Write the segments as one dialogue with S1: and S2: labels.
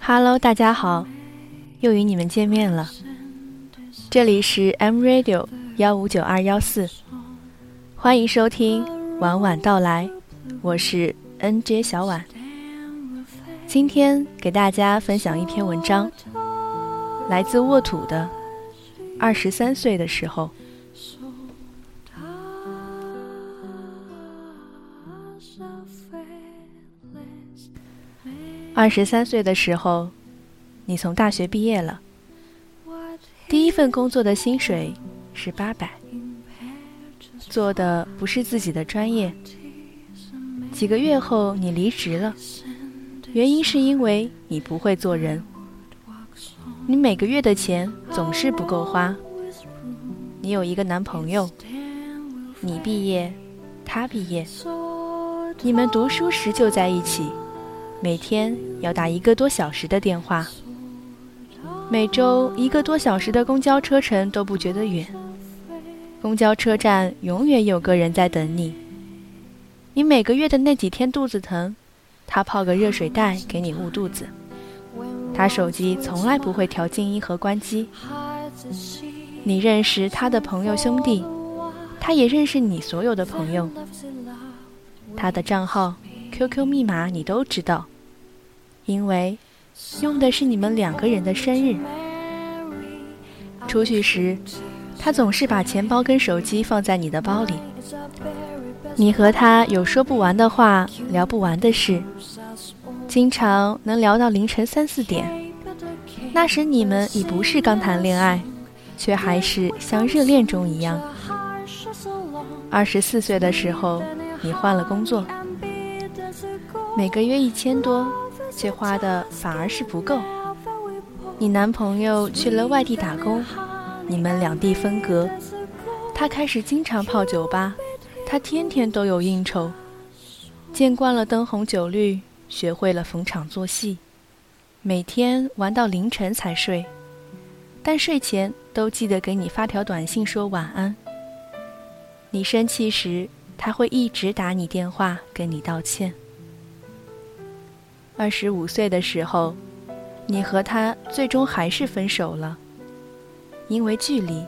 S1: Hello，大家好，又与你们见面了。这里是 M Radio 幺五九二幺四，欢迎收听晚晚到来，我是 NJ 小婉。今天给大家分享一篇文章，来自沃土的《二十三岁的时候》。二十三岁的时候，你从大学毕业了，第一份工作的薪水是八百，做的不是自己的专业。几个月后，你离职了，原因是因为你不会做人。你每个月的钱总是不够花。你有一个男朋友，你毕业，他毕业，你们读书时就在一起。每天要打一个多小时的电话，每周一个多小时的公交车程都不觉得远。公交车站永远有个人在等你。你每个月的那几天肚子疼，他泡个热水袋给你捂肚子。他手机从来不会调静音和关机。你认识他的朋友兄弟，他也认识你所有的朋友。他的账号、QQ 密码你都知道。因为用的是你们两个人的生日。出去时，他总是把钱包跟手机放在你的包里。你和他有说不完的话，聊不完的事，经常能聊到凌晨三四点。那时你们已不是刚谈恋爱，却还是像热恋中一样。二十四岁的时候，你换了工作，每个月一千多。却花的反而是不够。你男朋友去了外地打工，你们两地分隔。他开始经常泡酒吧，他天天都有应酬。见惯了灯红酒绿，学会了逢场作戏，每天玩到凌晨才睡。但睡前都记得给你发条短信说晚安。你生气时，他会一直打你电话跟你道歉。二十五岁的时候，你和他最终还是分手了，因为距离，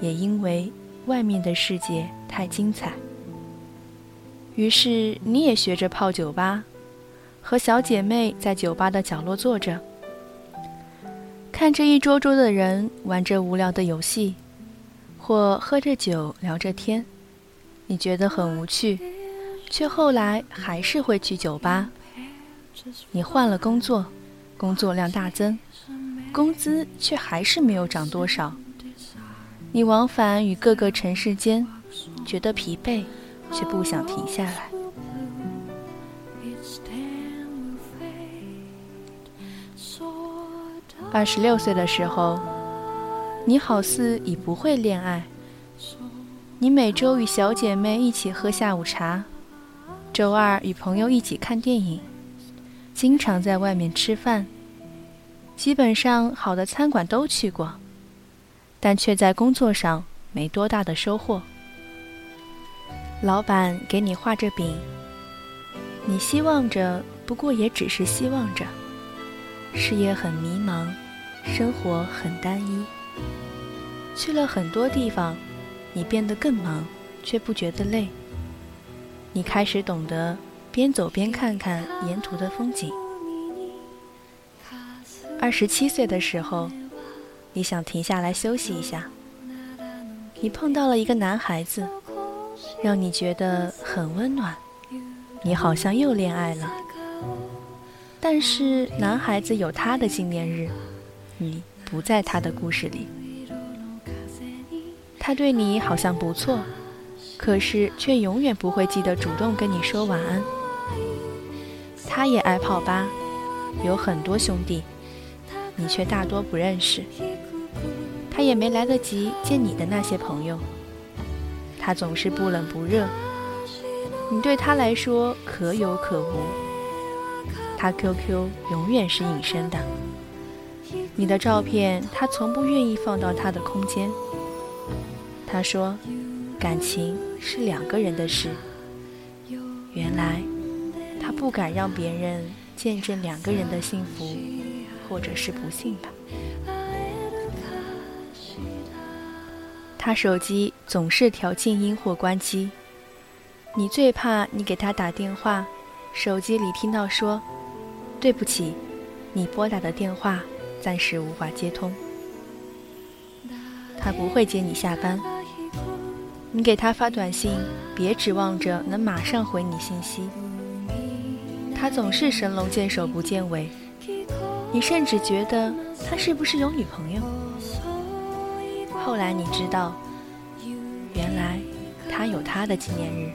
S1: 也因为外面的世界太精彩。于是你也学着泡酒吧，和小姐妹在酒吧的角落坐着，看着一桌桌的人玩着无聊的游戏，或喝着酒聊着天，你觉得很无趣，却后来还是会去酒吧。你换了工作，工作量大增，工资却还是没有涨多少。你往返于各个城市间，觉得疲惫，却不想停下来。二十六岁的时候，你好似已不会恋爱。你每周与小姐妹一起喝下午茶，周二与朋友一起看电影。经常在外面吃饭，基本上好的餐馆都去过，但却在工作上没多大的收获。老板给你画着饼，你希望着，不过也只是希望着。事业很迷茫，生活很单一。去了很多地方，你变得更忙，却不觉得累。你开始懂得。边走边看看沿途的风景。二十七岁的时候，你想停下来休息一下。你碰到了一个男孩子，让你觉得很温暖。你好像又恋爱了。但是男孩子有他的纪念日，你不在他的故事里。他对你好像不错，可是却永远不会记得主动跟你说晚安。他也爱泡吧，有很多兄弟，你却大多不认识。他也没来得及见你的那些朋友。他总是不冷不热，你对他来说可有可无。他 QQ 永远是隐身的，你的照片他从不愿意放到他的空间。他说，感情是两个人的事。原来。不敢让别人见证两个人的幸福，或者是不幸吧。他手机总是调静音或关机，你最怕你给他打电话，手机里听到说：“对不起，你拨打的电话暂时无法接通。”他不会接你下班。你给他发短信，别指望着能马上回你信息。他总是神龙见首不见尾，你甚至觉得他是不是有女朋友？后来你知道，原来他有他的纪念日。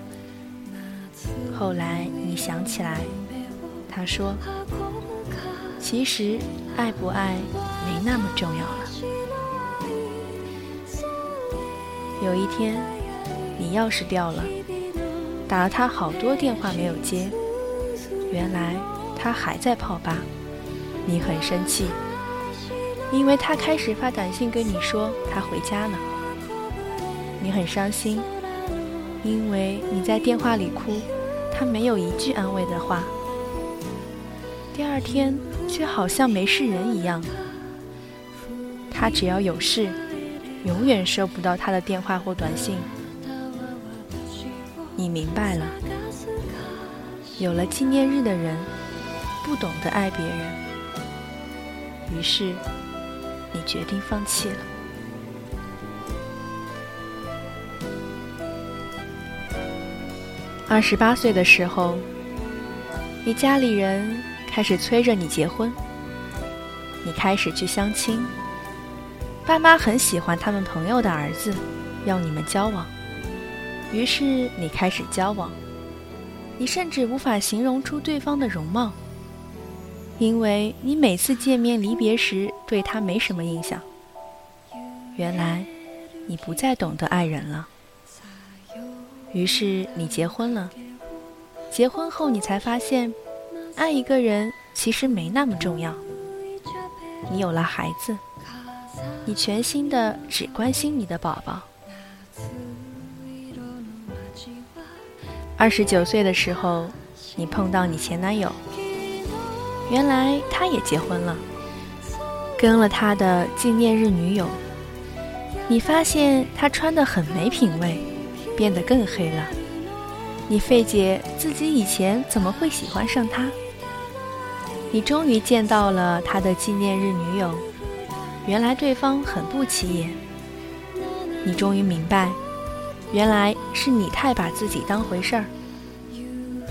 S1: 后来你想起来，他说：“其实爱不爱没那么重要了。”有一天。你钥匙掉了，打了他好多电话没有接，原来他还在泡吧。你很生气，因为他开始发短信跟你说他回家了。你很伤心，因为你在电话里哭，他没有一句安慰的话。第二天却好像没事人一样，他只要有事，永远收不到他的电话或短信。你明白了，有了纪念日的人不懂得爱别人，于是你决定放弃了。二十八岁的时候，你家里人开始催着你结婚，你开始去相亲，爸妈很喜欢他们朋友的儿子，要你们交往。于是你开始交往，你甚至无法形容出对方的容貌，因为你每次见面离别时对他没什么印象。原来你不再懂得爱人了。于是你结婚了，结婚后你才发现，爱一个人其实没那么重要。你有了孩子，你全心的只关心你的宝宝。二十九岁的时候，你碰到你前男友，原来他也结婚了，跟了他的纪念日女友。你发现他穿的很没品味，变得更黑了。你费解自己以前怎么会喜欢上他。你终于见到了他的纪念日女友，原来对方很不起眼。你终于明白。原来是你太把自己当回事儿，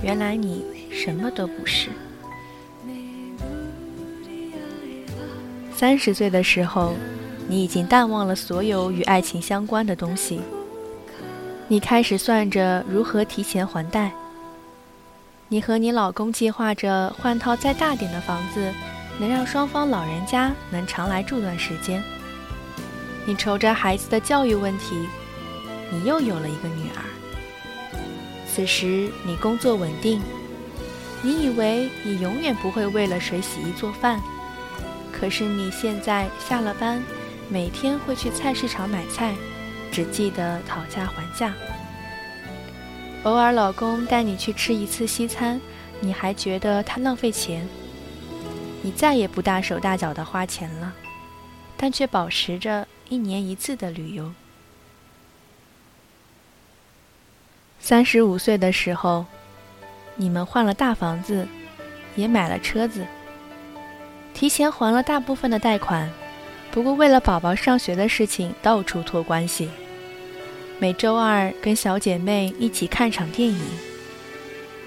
S1: 原来你什么都不是。三十岁的时候，你已经淡忘了所有与爱情相关的东西，你开始算着如何提前还贷。你和你老公计划着换套再大点的房子，能让双方老人家能常来住段时间。你愁着孩子的教育问题。你又有了一个女儿。此时你工作稳定，你以为你永远不会为了谁洗衣做饭，可是你现在下了班，每天会去菜市场买菜，只记得讨价还价。偶尔老公带你去吃一次西餐，你还觉得他浪费钱。你再也不大手大脚的花钱了，但却保持着一年一次的旅游。三十五岁的时候，你们换了大房子，也买了车子，提前还了大部分的贷款。不过为了宝宝上学的事情，到处托关系。每周二跟小姐妹一起看场电影，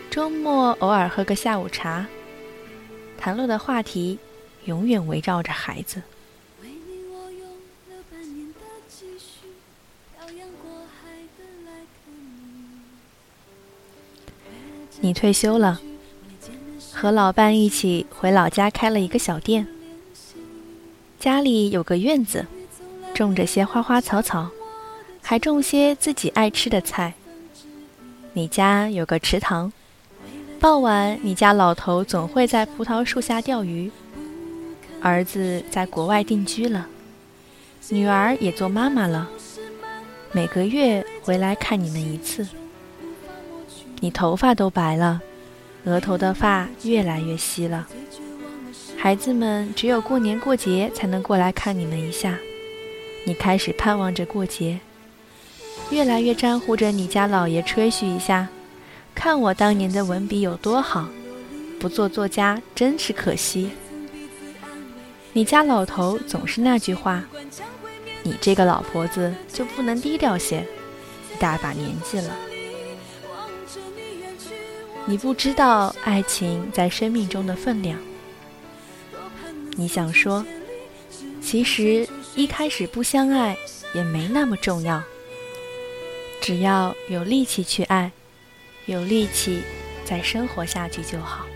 S1: 周末偶尔喝个下午茶，谈论的话题永远围绕着孩子。你退休了，和老伴一起回老家开了一个小店。家里有个院子，种着些花花草草，还种些自己爱吃的菜。你家有个池塘，傍晚你家老头总会在葡萄树下钓鱼。儿子在国外定居了，女儿也做妈妈了，每个月回来看你们一次。你头发都白了，额头的发越来越稀了。孩子们只有过年过节才能过来看你们一下，你开始盼望着过节，越来越沾乎着你家老爷吹嘘一下，看我当年的文笔有多好，不做作家真是可惜。你家老头总是那句话，你这个老婆子就不能低调些，一大把年纪了。你不知道爱情在生命中的分量。你想说，其实一开始不相爱也没那么重要，只要有力气去爱，有力气再生活下去就好。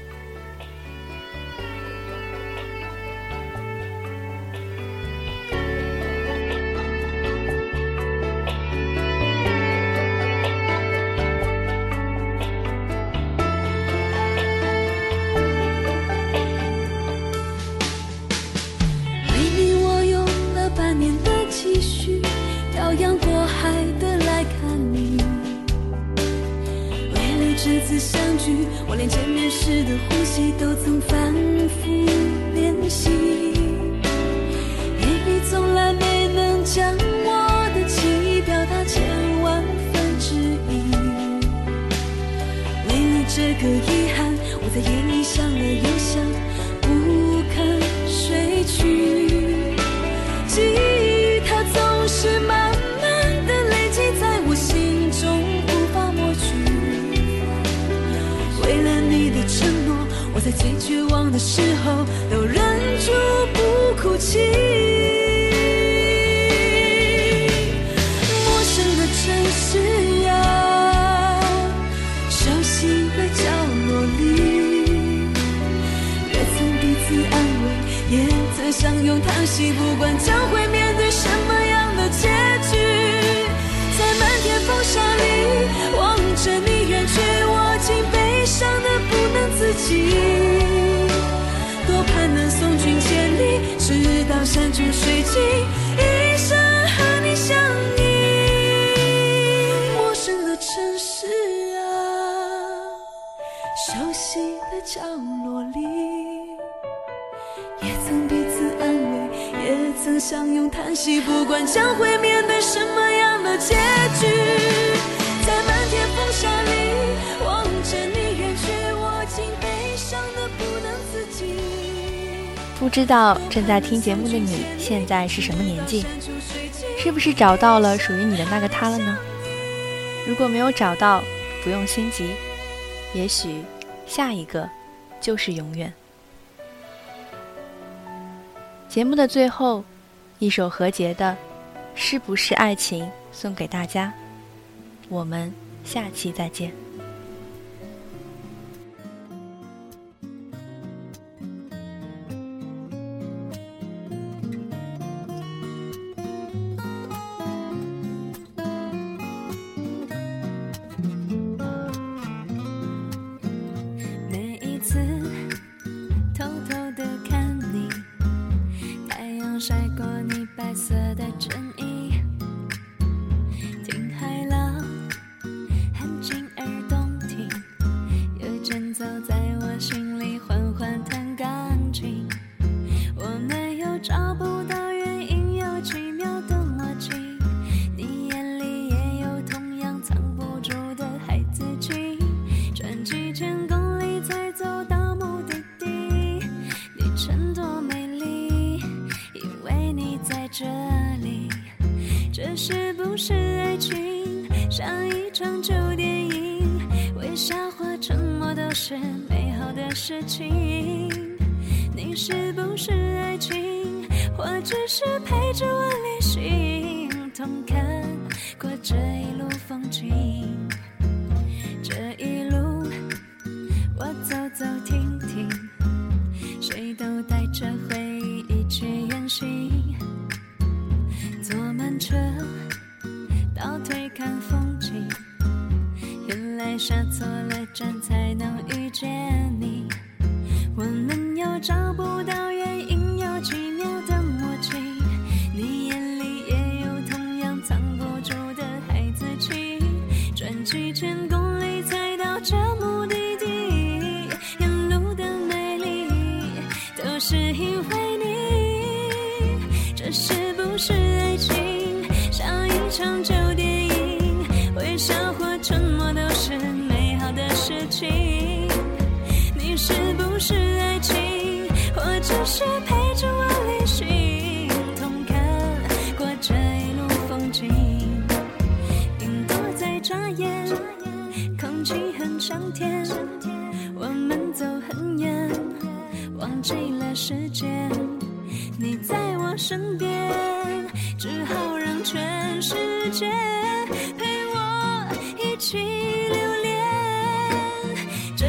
S2: 相聚我连见面时的呼吸都曾反复练习。言语从来没能将我的情意表达千万分之一。为了这个遗憾我在夜里想了又想不肯睡去。的时候都忍住不哭泣。陌生的城市呀，伤心的角落里，也曾彼此安慰，也曾相拥叹息，不管将会面对什么样的结局，在漫天风沙里望着你远去，我竟悲伤的不能自己。能送君千里，直到山穷水尽，一生和你相依。陌生的城市啊，熟悉的角落里，也曾彼此安慰，也。曾相拥叹息，不管将会面对什么样的结局，在漫天风沙里望着你不
S1: 知道正在听节目的你现在是什么年纪？是不是找到了属于你的那个他了呢？如果没有找到，不用心急，也许下一个就是永远。节目的最后。一首何洁的《是不是爱情》送给大家，我们下期再见。
S2: 晒过你白色的衬衣这是不是爱情？像一场旧电影，微笑或沉默都是美好的事情。你是不是爱情，或只是陪着我旅行，同看过这一路风景？这一路我走走停停，谁都带着回忆去远行。坐慢车，倒退看风景，原来下错了站才能遇见你。我们又找不微笑或沉默都是美好的事情。你是不是爱情，或只是陪着我旅行，同看过这一路风景？云朵在眨眼，空气很香甜，我们走很远，忘记了时间。你在我身边，只好让全世界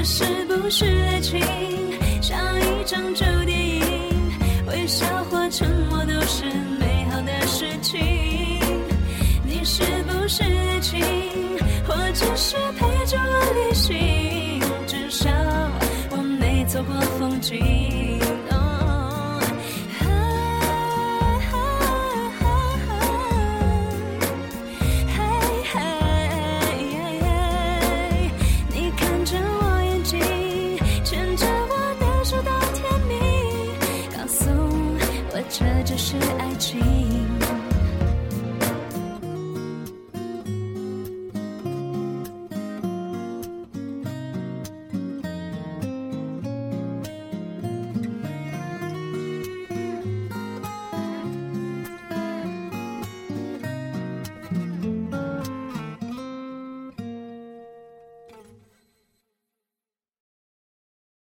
S2: 是不是爱情？像一场旧电影，微笑或沉默都是美好的事情。你是不是爱情，我只是陪着我旅行？至少我没错过风景。这是爱情。